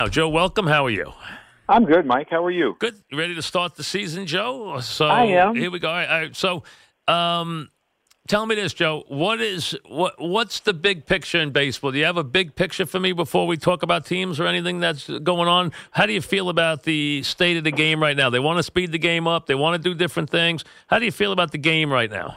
Now, Joe, welcome. How are you? I'm good, Mike. How are you? Good. You ready to start the season, Joe? So I am. Here we go. All right, all right. So, um, tell me this, Joe. What is what? What's the big picture in baseball? Do you have a big picture for me before we talk about teams or anything that's going on? How do you feel about the state of the game right now? They want to speed the game up. They want to do different things. How do you feel about the game right now?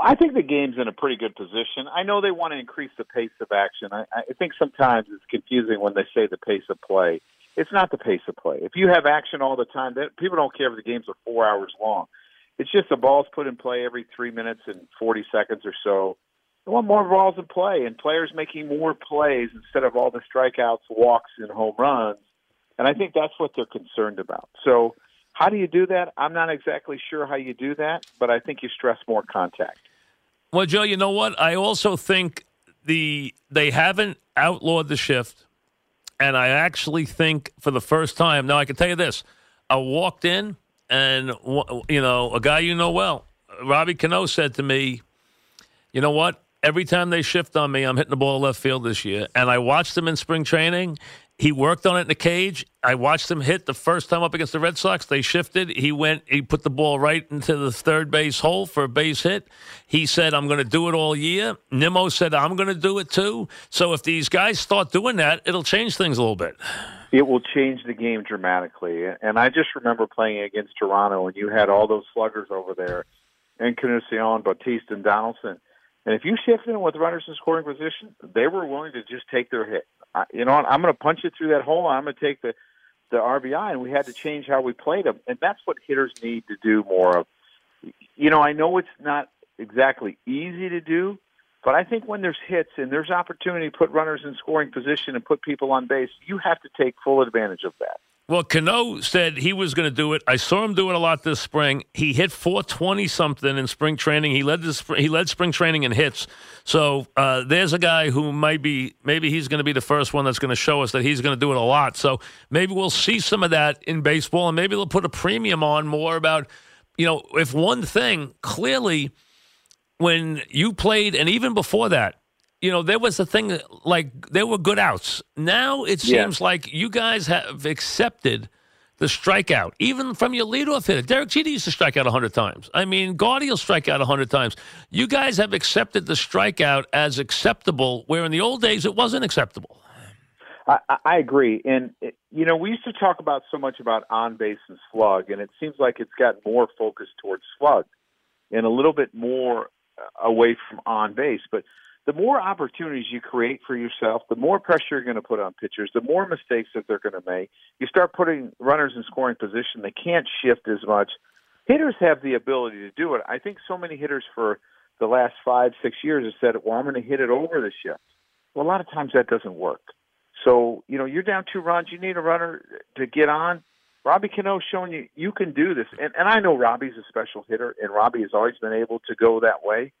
I think the game's in a pretty good position. I know they want to increase the pace of action. I, I think sometimes it's confusing when they say the pace of play. It's not the pace of play. If you have action all the time, that people don't care if the games are four hours long. It's just the ball's put in play every three minutes and forty seconds or so. They want more balls in play and players making more plays instead of all the strikeouts, walks, and home runs. And I think that's what they're concerned about. So how do you do that? I'm not exactly sure how you do that, but I think you stress more contact. Well, Joe, you know what? I also think the they haven't outlawed the shift, and I actually think for the first time now I can tell you this: I walked in, and you know, a guy you know well, Robbie Cano said to me, "You know what? Every time they shift on me, I'm hitting the ball left field this year." And I watched him in spring training, he worked on it in the cage. I watched him hit the first time up against the Red Sox. They shifted. He went, he put the ball right into the third base hole for a base hit. He said, I'm going to do it all year. Nimmo said, I'm going to do it too. So if these guys start doing that, it'll change things a little bit. It will change the game dramatically. And I just remember playing against Toronto, and you had all those sluggers over there Encarnacion, Bautista, and Donaldson. And if you shift in with runners in scoring position, they were willing to just take their hit. I, you know, I'm going to punch it through that hole. I'm going to take the the RBI, and we had to change how we played them. And that's what hitters need to do more of. You know, I know it's not exactly easy to do, but I think when there's hits and there's opportunity to put runners in scoring position and put people on base, you have to take full advantage of that. Well, Cano said he was going to do it. I saw him do it a lot this spring. He hit 420 something in spring training. He led this. He led spring training in hits. So uh, there's a guy who might be. Maybe he's going to be the first one that's going to show us that he's going to do it a lot. So maybe we'll see some of that in baseball, and maybe they'll put a premium on more about. You know, if one thing clearly, when you played, and even before that, you know, there was a thing like there were good outs. Now it seems yeah. like you guys have accepted the strikeout, even from your leadoff hitter. Derek Jeter used to strike out 100 times. I mean, Gardy will strike out 100 times. You guys have accepted the strikeout as acceptable, where in the old days it wasn't acceptable. I, I agree. And, you know, we used to talk about so much about on base and slug, and it seems like it's got more focus towards slug and a little bit more away from on base. But the more opportunities you create for yourself, the more pressure you're going to put on pitchers, the more mistakes that they're going to make. You start putting runners in scoring position, they can't shift as much. Hitters have the ability to do it. I think so many hitters for the last five, six years have said, well, I'm going to hit it over the shift. Well, a lot of times that doesn't work. So, you know, you're down two runs, you need a runner to get on. Robbie Cano's showing you you can do this. And, and I know Robbie's a special hitter, and Robbie has always been able to go that way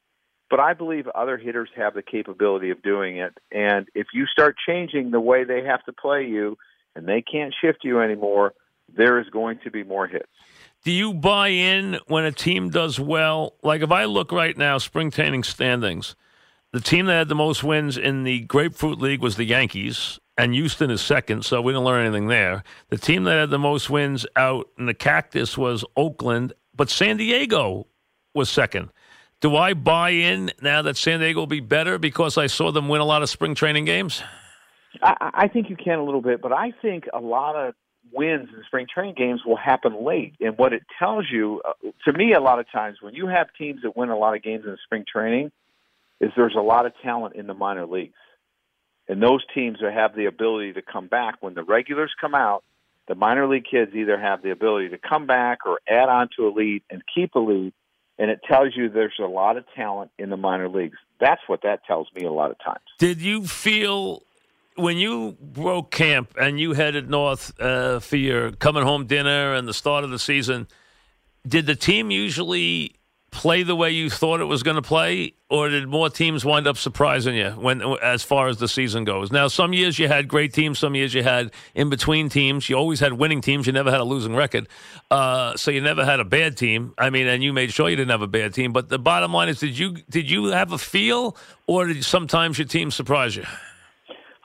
but I believe other hitters have the capability of doing it. And if you start changing the way they have to play you and they can't shift you anymore, there is going to be more hits. Do you buy in when a team does well? Like if I look right now, spring training standings, the team that had the most wins in the Grapefruit League was the Yankees, and Houston is second, so we didn't learn anything there. The team that had the most wins out in the Cactus was Oakland, but San Diego was second. Do I buy in now that San Diego will be better because I saw them win a lot of spring training games? I, I think you can a little bit, but I think a lot of wins in spring training games will happen late. And what it tells you, uh, to me, a lot of times when you have teams that win a lot of games in spring training, is there's a lot of talent in the minor leagues. And those teams that have the ability to come back. When the regulars come out, the minor league kids either have the ability to come back or add on to a lead and keep a lead and it tells you there's a lot of talent in the minor leagues. That's what that tells me a lot of times. Did you feel when you broke camp and you headed north uh, for your coming home dinner and the start of the season, did the team usually play the way you thought it was going to play, or did more teams wind up surprising you when, as far as the season goes? Now, some years you had great teams, some years you had in between teams. You always had winning teams. You never had a losing record, uh, so you never had a bad team. I mean, and you made sure you didn't have a bad team. But the bottom line is, did you did you have a feel, or did sometimes your team surprise you?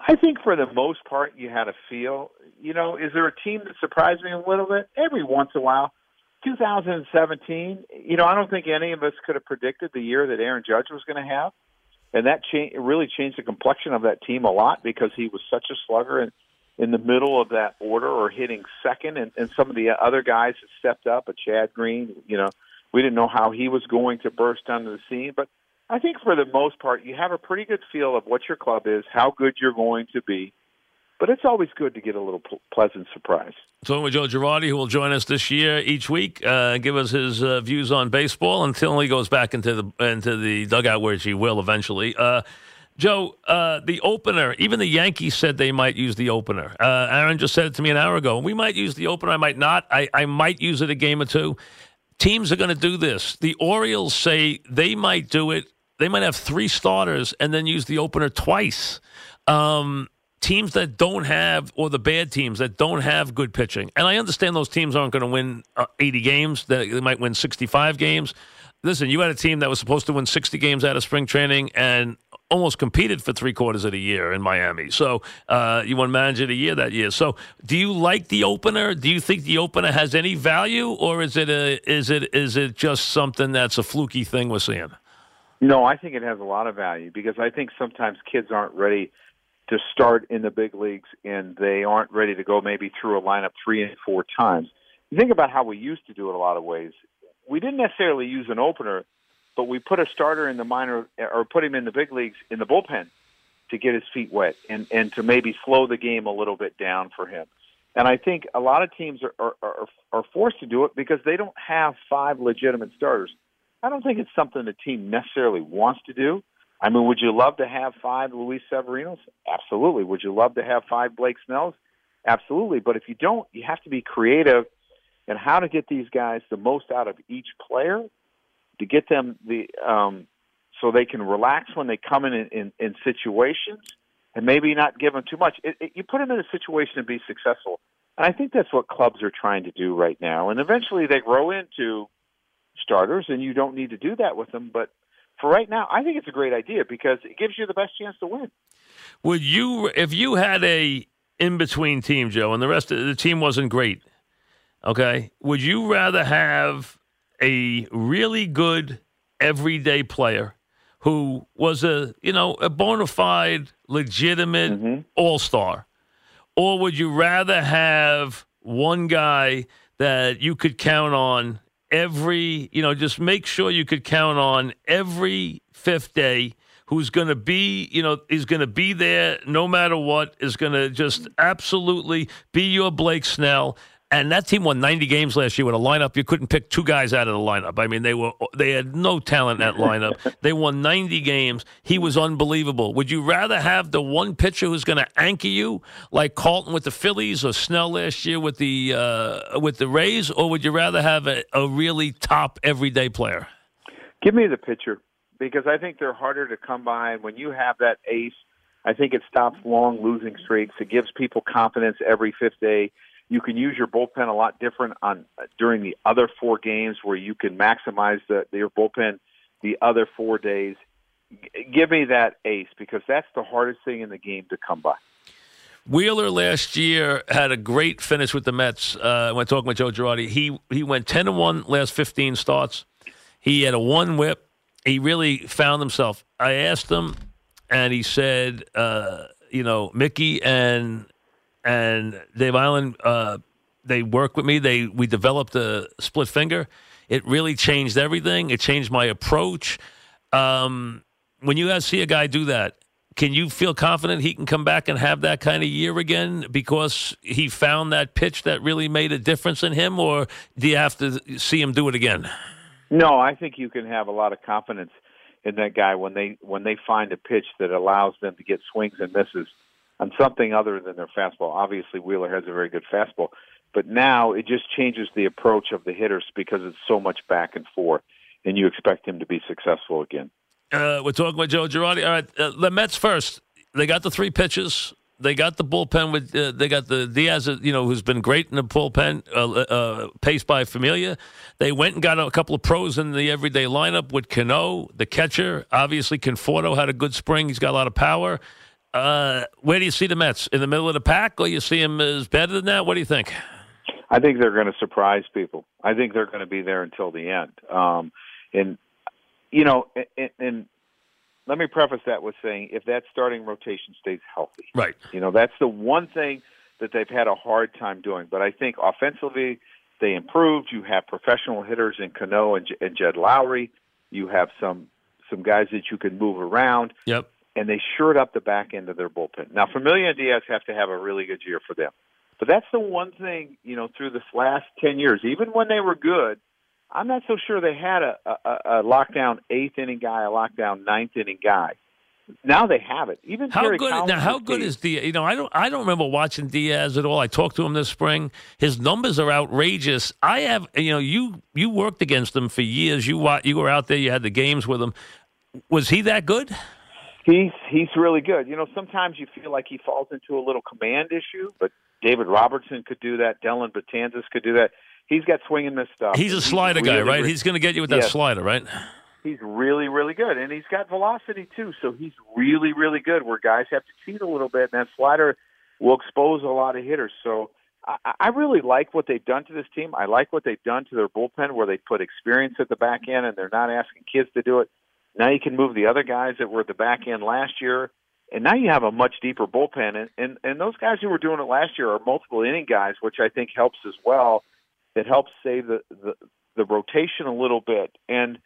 I think for the most part, you had a feel. You know, is there a team that surprised me a little bit? Every once in a while 2017, you know, I don't think any of us could have predicted the year that Aaron Judge was going to have, and that cha- really changed the complexion of that team a lot because he was such a slugger in, in the middle of that order or hitting second, and, and some of the other guys that stepped up, a Chad Green, you know, we didn't know how he was going to burst onto the scene, but I think for the most part, you have a pretty good feel of what your club is, how good you're going to be, but it's always good to get a little pleasant surprise. Talking with Joe Girardi, who will join us this year each week, uh, give us his uh, views on baseball until he goes back into the into the dugout, which he will eventually. Uh, Joe, uh, the opener, even the Yankees said they might use the opener. Uh, Aaron just said it to me an hour ago. We might use the opener. I might not. I, I might use it a game or two. Teams are going to do this. The Orioles say they might do it. They might have three starters and then use the opener twice. Um, teams that don't have, or the bad teams that don't have good pitching. And I understand those teams aren't going to win uh, 80 games, they might win 65 games. Listen, you had a team that was supposed to win 60 games out of spring training and almost competed for three quarters of the year in Miami. So uh, you won manager of the year that year. So do you like the opener? Do you think the opener has any value, or is it a is it is it just something that's a fluky thing we're seeing? No, I think it has a lot of value because I think sometimes kids aren't ready to start in the big leagues and they aren't ready to go maybe through a lineup three and four times. You think about how we used to do it a lot of ways. We didn't necessarily use an opener, but we put a starter in the minor or put him in the big leagues in the bullpen to get his feet wet and, and to maybe slow the game a little bit down for him. And I think a lot of teams are, are, are, are forced to do it because they don't have five legitimate starters. I don't think it's something the team necessarily wants to do. I mean, would you love to have five Luis Severinos? Absolutely. Would you love to have five Blake Snells? Absolutely. But if you don't, you have to be creative in how to get these guys the most out of each player to get them the um, so they can relax when they come in in, in situations and maybe not give them too much. It, it, you put them in a situation to be successful, and I think that's what clubs are trying to do right now. And eventually, they grow into starters, and you don't need to do that with them, but for right now, I think it's a great idea because it gives you the best chance to win. Would you, if you had a in between team, Joe, and the rest of the team wasn't great, okay, would you rather have a really good everyday player who was a you know a bona fide, legitimate mm-hmm. all star, or would you rather have one guy that you could count on every, you know, just make sure you could count on every fifth day who's going to be, you know, is going to be there no matter what, is going to just absolutely be your Blake Snell and that team won 90 games last year with a lineup. You couldn't pick two guys out of the lineup. I mean, they were they had no talent in that lineup. they won 90 games. He was unbelievable. Would you rather have the one pitcher who's going to anchor you, like Carlton with the Phillies or Snell last year with the uh, with the Rays, or would you rather have a, a really top everyday player? Give me the pitcher because I think they're harder to come by. When you have that ace, I think it stops long losing streaks. It gives people confidence every fifth day you can use your bullpen a lot different on during the other four games where you can maximize the, your bullpen the other four days. G- give me that ace because that's the hardest thing in the game to come by. Wheeler last year had a great finish with the Mets. Uh, when talking with Joe Girardi, he he went ten and one last fifteen starts. He had a one whip. He really found himself. I asked him, and he said, uh, you know, Mickey and and Dave Eiland, uh, they worked with me. They we developed a split finger. It really changed everything. It changed my approach. Um, when you guys see a guy do that, can you feel confident he can come back and have that kind of year again because he found that pitch that really made a difference in him, or do you have to see him do it again? No, I think you can have a lot of confidence in that guy when they when they find a pitch that allows them to get swings and misses on something other than their fastball. Obviously, Wheeler has a very good fastball, but now it just changes the approach of the hitters because it's so much back and forth, and you expect him to be successful again. Uh, we're talking with Joe Girardi. All right, uh, the Mets first. They got the three pitches. They got the bullpen with. Uh, they got the Diaz, uh, you know, who's been great in the bullpen, uh, uh, paced by Familia. They went and got a couple of pros in the everyday lineup with Cano, the catcher. Obviously, Conforto had a good spring. He's got a lot of power. Uh, where do you see the Mets in the middle of the pack, or you see them as better than that? What do you think? I think they're going to surprise people. I think they're going to be there until the end. Um, and you know, and, and let me preface that with saying if that starting rotation stays healthy, right? You know, that's the one thing that they've had a hard time doing. But I think offensively they improved. You have professional hitters in Cano and, and Jed Lowrie. You have some some guys that you can move around. Yep. And they shored up the back end of their bullpen. Now, Familia and Diaz have to have a really good year for them. But that's the one thing, you know, through this last 10 years, even when they were good, I'm not so sure they had a, a, a lockdown eighth inning guy, a lockdown ninth inning guy. Now they have it. Even how Terry good Collins now? How good is Diaz? You know, I don't. I don't remember watching Diaz at all. I talked to him this spring. His numbers are outrageous. I have. You know, you you worked against him for years. You you were out there. You had the games with him. Was he that good? He's he's really good. You know, sometimes you feel like he falls into a little command issue, but David Robertson could do that. Dellin Betances could do that he's got swing and miss stuff. He's a slider he's guy, really, right? He's going to get you with that yes. slider, right? He's really, really good, and he's got velocity too. So he's really, really good. Where guys have to cheat a little bit, and that slider will expose a lot of hitters. So I, I really like what they've done to this team. I like what they've done to their bullpen, where they put experience at the back end, and they're not asking kids to do it. Now you can move the other guys that were at the back end last year, and now you have a much deeper bullpen. And and, and those guys who were doing it last year are multiple inning guys, which I think helps as well that helps save the, the the rotation a little bit. And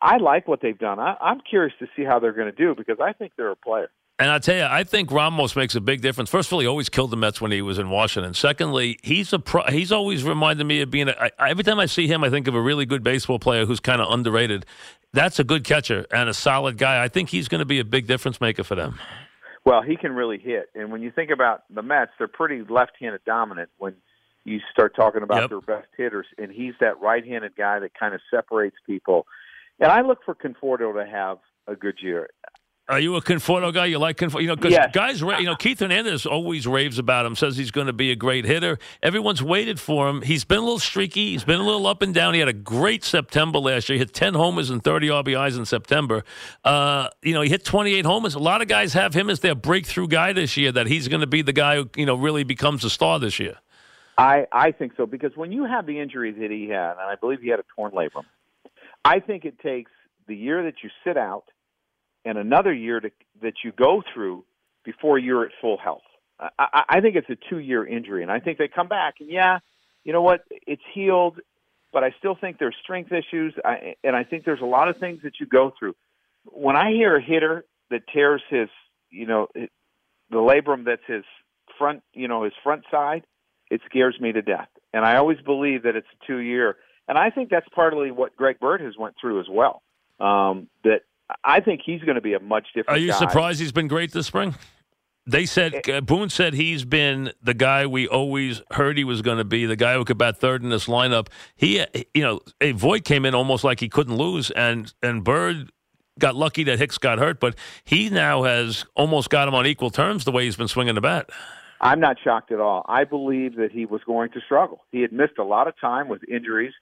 I like what they've done. I, I'm curious to see how they're going to do because I think they're a player. And I tell you, I think Ramos makes a big difference. First of all, he always killed the Mets when he was in Washington. Secondly, he's a pro, he's always reminded me of being. A, I, every time I see him, I think of a really good baseball player who's kind of underrated. That's a good catcher and a solid guy. I think he's going to be a big difference maker for them. Well, he can really hit. And when you think about the Mets, they're pretty left-handed dominant. When you start talking about yep. their best hitters, and he's that right-handed guy that kind of separates people. And I look for Conforto to have a good year. Are you a Conforto guy? You like Conforto? You know, because yes. guys, you know, Keith Hernandez always raves about him. Says he's going to be a great hitter. Everyone's waited for him. He's been a little streaky. He's been a little up and down. He had a great September last year. He hit ten homers and thirty RBIs in September. Uh, you know, he hit twenty eight homers. A lot of guys have him as their breakthrough guy this year. That he's going to be the guy who you know really becomes a star this year. I I think so because when you have the injuries that he had, and I believe he had a torn labrum, I think it takes the year that you sit out and another year to, that you go through before you're at full health. I, I think it's a two-year injury, and I think they come back. And yeah, you know what? It's healed, but I still think there's strength issues, I, and I think there's a lot of things that you go through. When I hear a hitter that tears his, you know, the labrum that's his front, you know, his front side, it scares me to death. And I always believe that it's a two-year, and I think that's partly what Greg Bird has went through as well. Um, that I think he's going to be a much different. Are you guy. surprised he's been great this spring? They said uh, Boone said he's been the guy we always heard he was going to be, the guy who could bat third in this lineup. He, you know, a Voit came in almost like he couldn't lose, and and Bird got lucky that Hicks got hurt, but he now has almost got him on equal terms the way he's been swinging the bat. I'm not shocked at all. I believe that he was going to struggle. He had missed a lot of time with injuries.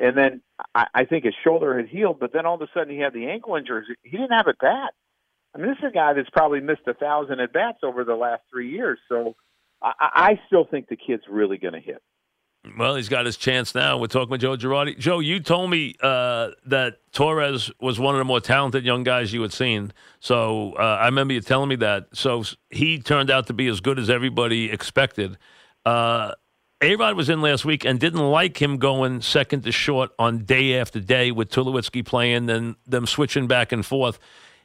And then I, I think his shoulder had healed, but then all of a sudden he had the ankle injuries. He didn't have it bad. I mean, this is a guy that's probably missed a thousand at bats over the last three years. So I, I still think the kid's really going to hit. Well, he's got his chance now. We're talking with Joe Girardi. Joe, you told me uh, that Torres was one of the more talented young guys you had seen. So uh, I remember you telling me that. So he turned out to be as good as everybody expected. Uh, a Rod was in last week and didn't like him going second to short on day after day with Tulowitzki playing and them switching back and forth.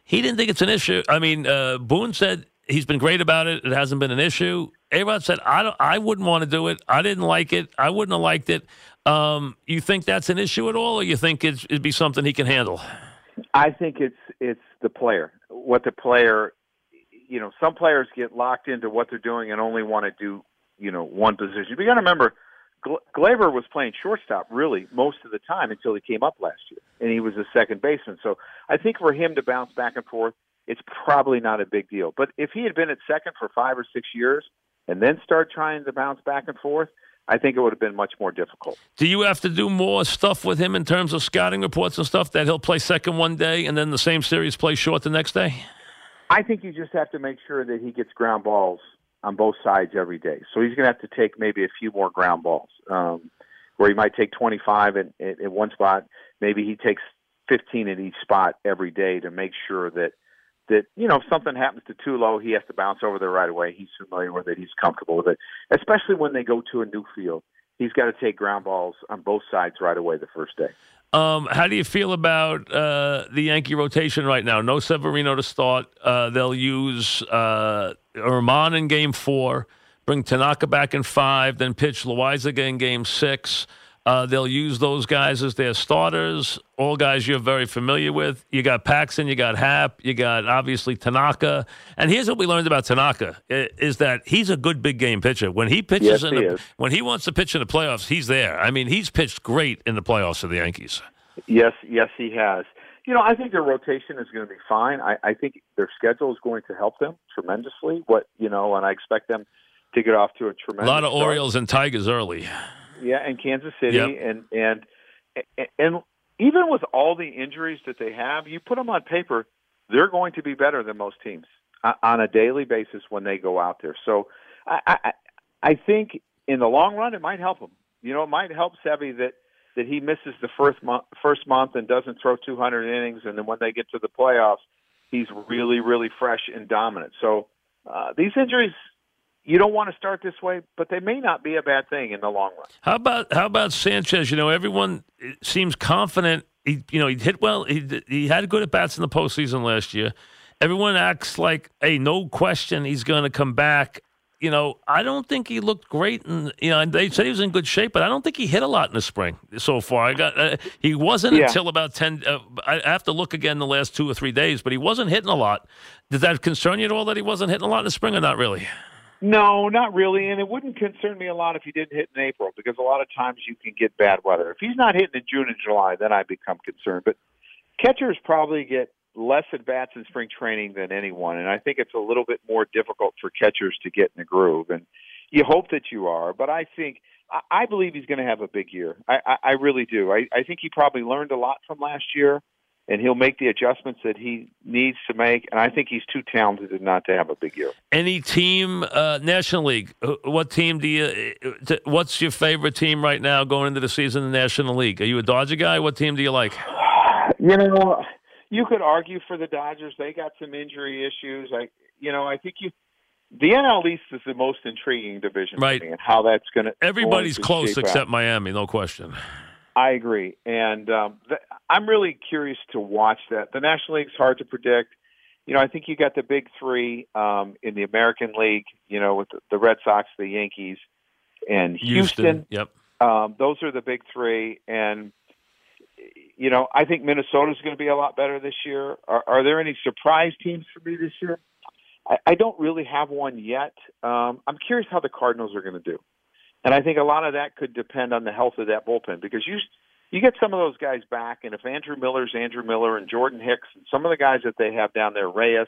He didn't think it's an issue. I mean, uh, Boone said he's been great about it. It hasn't been an issue. A Rod said, I, don't, I wouldn't want to do it. I didn't like it. I wouldn't have liked it. Um, you think that's an issue at all, or you think it'd be something he can handle? I think it's it's the player. What the player, you know, some players get locked into what they're doing and only want to do, you know, one position. But you got to remember, Gleyber was playing shortstop really most of the time until he came up last year, and he was a second baseman. So I think for him to bounce back and forth, it's probably not a big deal. But if he had been at second for five or six years and then start trying to bounce back and forth, I think it would have been much more difficult. Do you have to do more stuff with him in terms of scouting reports and stuff that he'll play second one day and then the same series play short the next day? I think you just have to make sure that he gets ground balls on both sides every day. So he's going to have to take maybe a few more ground balls, um, where he might take 25 in, in, in one spot. Maybe he takes 15 in each spot every day to make sure that that you know if something happens to Tulo, he has to bounce over there right away. He's familiar with it. He's comfortable with it, especially when they go to a new field. He's got to take ground balls on both sides right away the first day. Um, how do you feel about uh, the Yankee rotation right now? No Severino to start. Uh, they'll use uh, Germán in Game Four, bring Tanaka back in five, then pitch Loaisiga in Game Six. Uh, they'll use those guys as their starters, all guys you're very familiar with. You got Paxton, you got Hap, you got obviously Tanaka. And here's what we learned about Tanaka is that he's a good big game pitcher. When he pitches yes, in he the, when he wants to pitch in the playoffs, he's there. I mean, he's pitched great in the playoffs for the Yankees. Yes, yes, he has. You know, I think their rotation is going to be fine. I, I think their schedule is going to help them tremendously. What you know, and I expect them to get off to a tremendous. A lot of start. Orioles and Tigers early. Yeah, and Kansas City, Yep. and and and even with all the injuries that they have, you put them on paper, they're going to be better than most teams uh, on a daily basis when they go out there. So I, I I think in the long run, it might help them. You know, it might help Sevy that that he misses the first month first month and doesn't throw 200 innings, and then when they get to the playoffs, he's really really fresh and dominant. So uh, these injuries you don't want to start this way, but they may not be a bad thing in the long run. How about how about Sanchez? You know, everyone seems confident. He, you know, he hit well. He he had good at bats in the postseason last year. Everyone acts like, hey, no question, he's going to come back. You know, I don't think he looked great, and you know, they said he was in good shape, but I don't think he hit a lot in the spring so far. I got uh, he wasn't Yeah. until about ten. Uh, I have to look again the last two or three days, but he wasn't hitting a lot. Did that concern you at all that he wasn't hitting a lot in the spring, or not really? No, not really, and it wouldn't concern me a lot if he didn't hit in April because a lot of times you can get bad weather. If he's not hitting in June and July, then I become concerned. But catchers probably get less at bats in spring training than anyone, and I think it's a little bit more difficult for catchers to get in the groove. And you hope that you are, but I think I, believe he's going to have a big year. I, I, I really do. I, I think he probably learned a lot from last year and he'll make the adjustments that he needs to make. And I think he's too talented not to have a big year. Any team, uh, National League? uh, What team do you? uh, What's your favorite team right now going into the season in the National League? Are you a Dodger guy? What team do you like? You know, you could argue for the Dodgers. They got some injury issues. I, you know, I think you. The NL East is the most intriguing division, Right. me, and how that's going to. Everybody's close except out. Miami, no question. I agree, and um, th- I'm really curious to watch that. The National League's hard to predict. You know, I think you got the big three um, in the American League. You know, with the, the Red Sox, the Yankees, and Houston. Yep. Um, those are the big three, and you know, I think Minnesota's going to be a lot better this year. Are, are there any surprise teams for me this year? I, I don't really have one yet. Um, I'm curious how the Cardinals are going to do, and I think a lot of that could depend on the health of that bullpen because you you get some of those guys back, and if Andrew Miller's Andrew Miller and Jordan Hicks and some of the guys that they have down there, Reyes,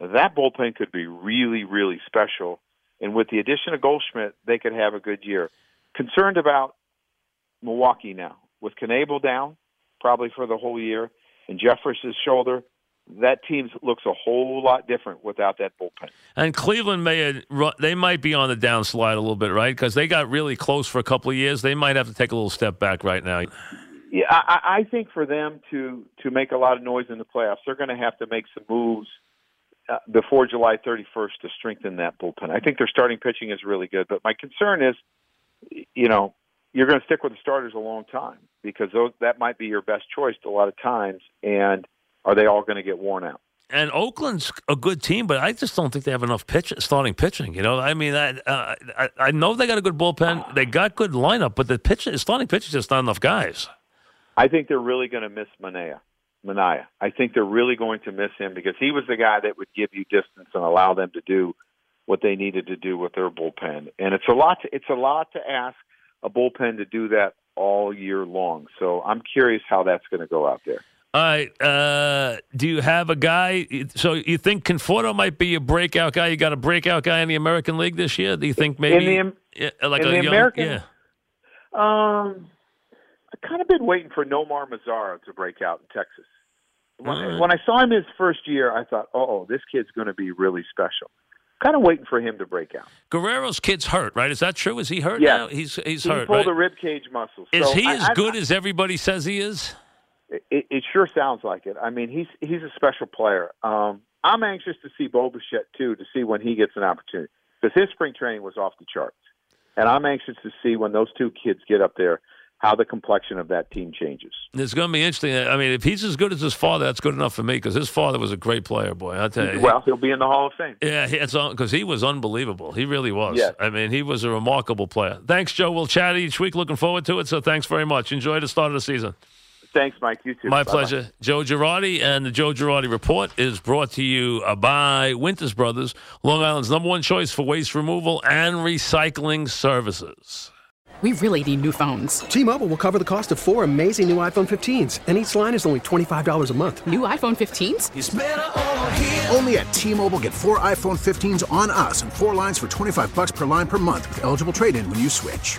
that bullpen could be really, really special. And with the addition of Goldschmidt, they could have a good year. Concerned about Milwaukee now with Knebel down, probably for the whole year, and Jeffress's shoulder. That team looks a whole lot different without that bullpen. And Cleveland may they might be on the downslide a little bit, right? Because they got really close for a couple of years. They might have to take a little step back right now. Yeah, I, I think for them to to make a lot of noise in the playoffs, they're going to have to make some moves uh, before July 31st to strengthen that bullpen. I think their starting pitching is really good, but my concern is, you know, you're going to stick with the starters a long time because those that might be your best choice a lot of times, and are they all going to get worn out? And Oakland's a good team, but I just don't think they have enough pitch, starting pitching. You know, I mean, I, uh, I I know they got a good bullpen, they got good lineup, but the pitch, starting pitch is just not enough guys. I think they're really going to miss Manea. Manaea. I think they're really going to miss him because he was the guy that would give you distance and allow them to do what they needed to do with their bullpen. And it's a lot. To, it's a lot to ask a bullpen to do that all year long. So I'm curious how that's going to go out there. All right. Uh, do you have a guy? So you think Conforto might be a breakout guy? You got a breakout guy in the American League this year? Do you think maybe in the, yeah, like in a the young, American? Yeah. Um, I've kind of been waiting for Nomar Mazara to break out in Texas. When, Alright. when I saw him his first year, I thought, "Oh, this kid's going to be really special." Kind of waiting for him to break out. Guerrero's kid's hurt, right? Is that true? Is he hurt Yeah. now? He's he's he hurt, pulled right? a rib cage muscle. Is So he I- as I- good as everybody says he is? It, it sure sounds like it. I mean, he's he's a special player. Um, I'm anxious to see Bo Bichette too, to see when he gets an opportunity because his spring training was off the charts, and I'm anxious to see when those two kids get up there how the complexion of that team changes. It's going to be interesting. I mean, if he's as good as his father, that's good enough for me because his father was a great player, boy. I tell you. Well, he'll be in the Hall of Fame. Yeah, it's because he was unbelievable. He really was. Yes. I mean, he was a remarkable player. Thanks, Joe. We'll chat each week. Looking forward to it. So thanks very much. Enjoy the start of the season. Thanks, Mike. You too. My Bye-bye. pleasure. Joe Girardi and the Joe Girardi Report is brought to you uh, by Winters Brothers, Long Island's number one choice for waste removal and recycling services. We really need new phones. T-Mobile will cover the cost of four amazing new iPhone 15s, and each line is only $25 a month. New iPhone 15s? Only at T-Mobile get four iPhone 15s on us and four lines for 25 bucks per line per month with eligible trade-in when you switch.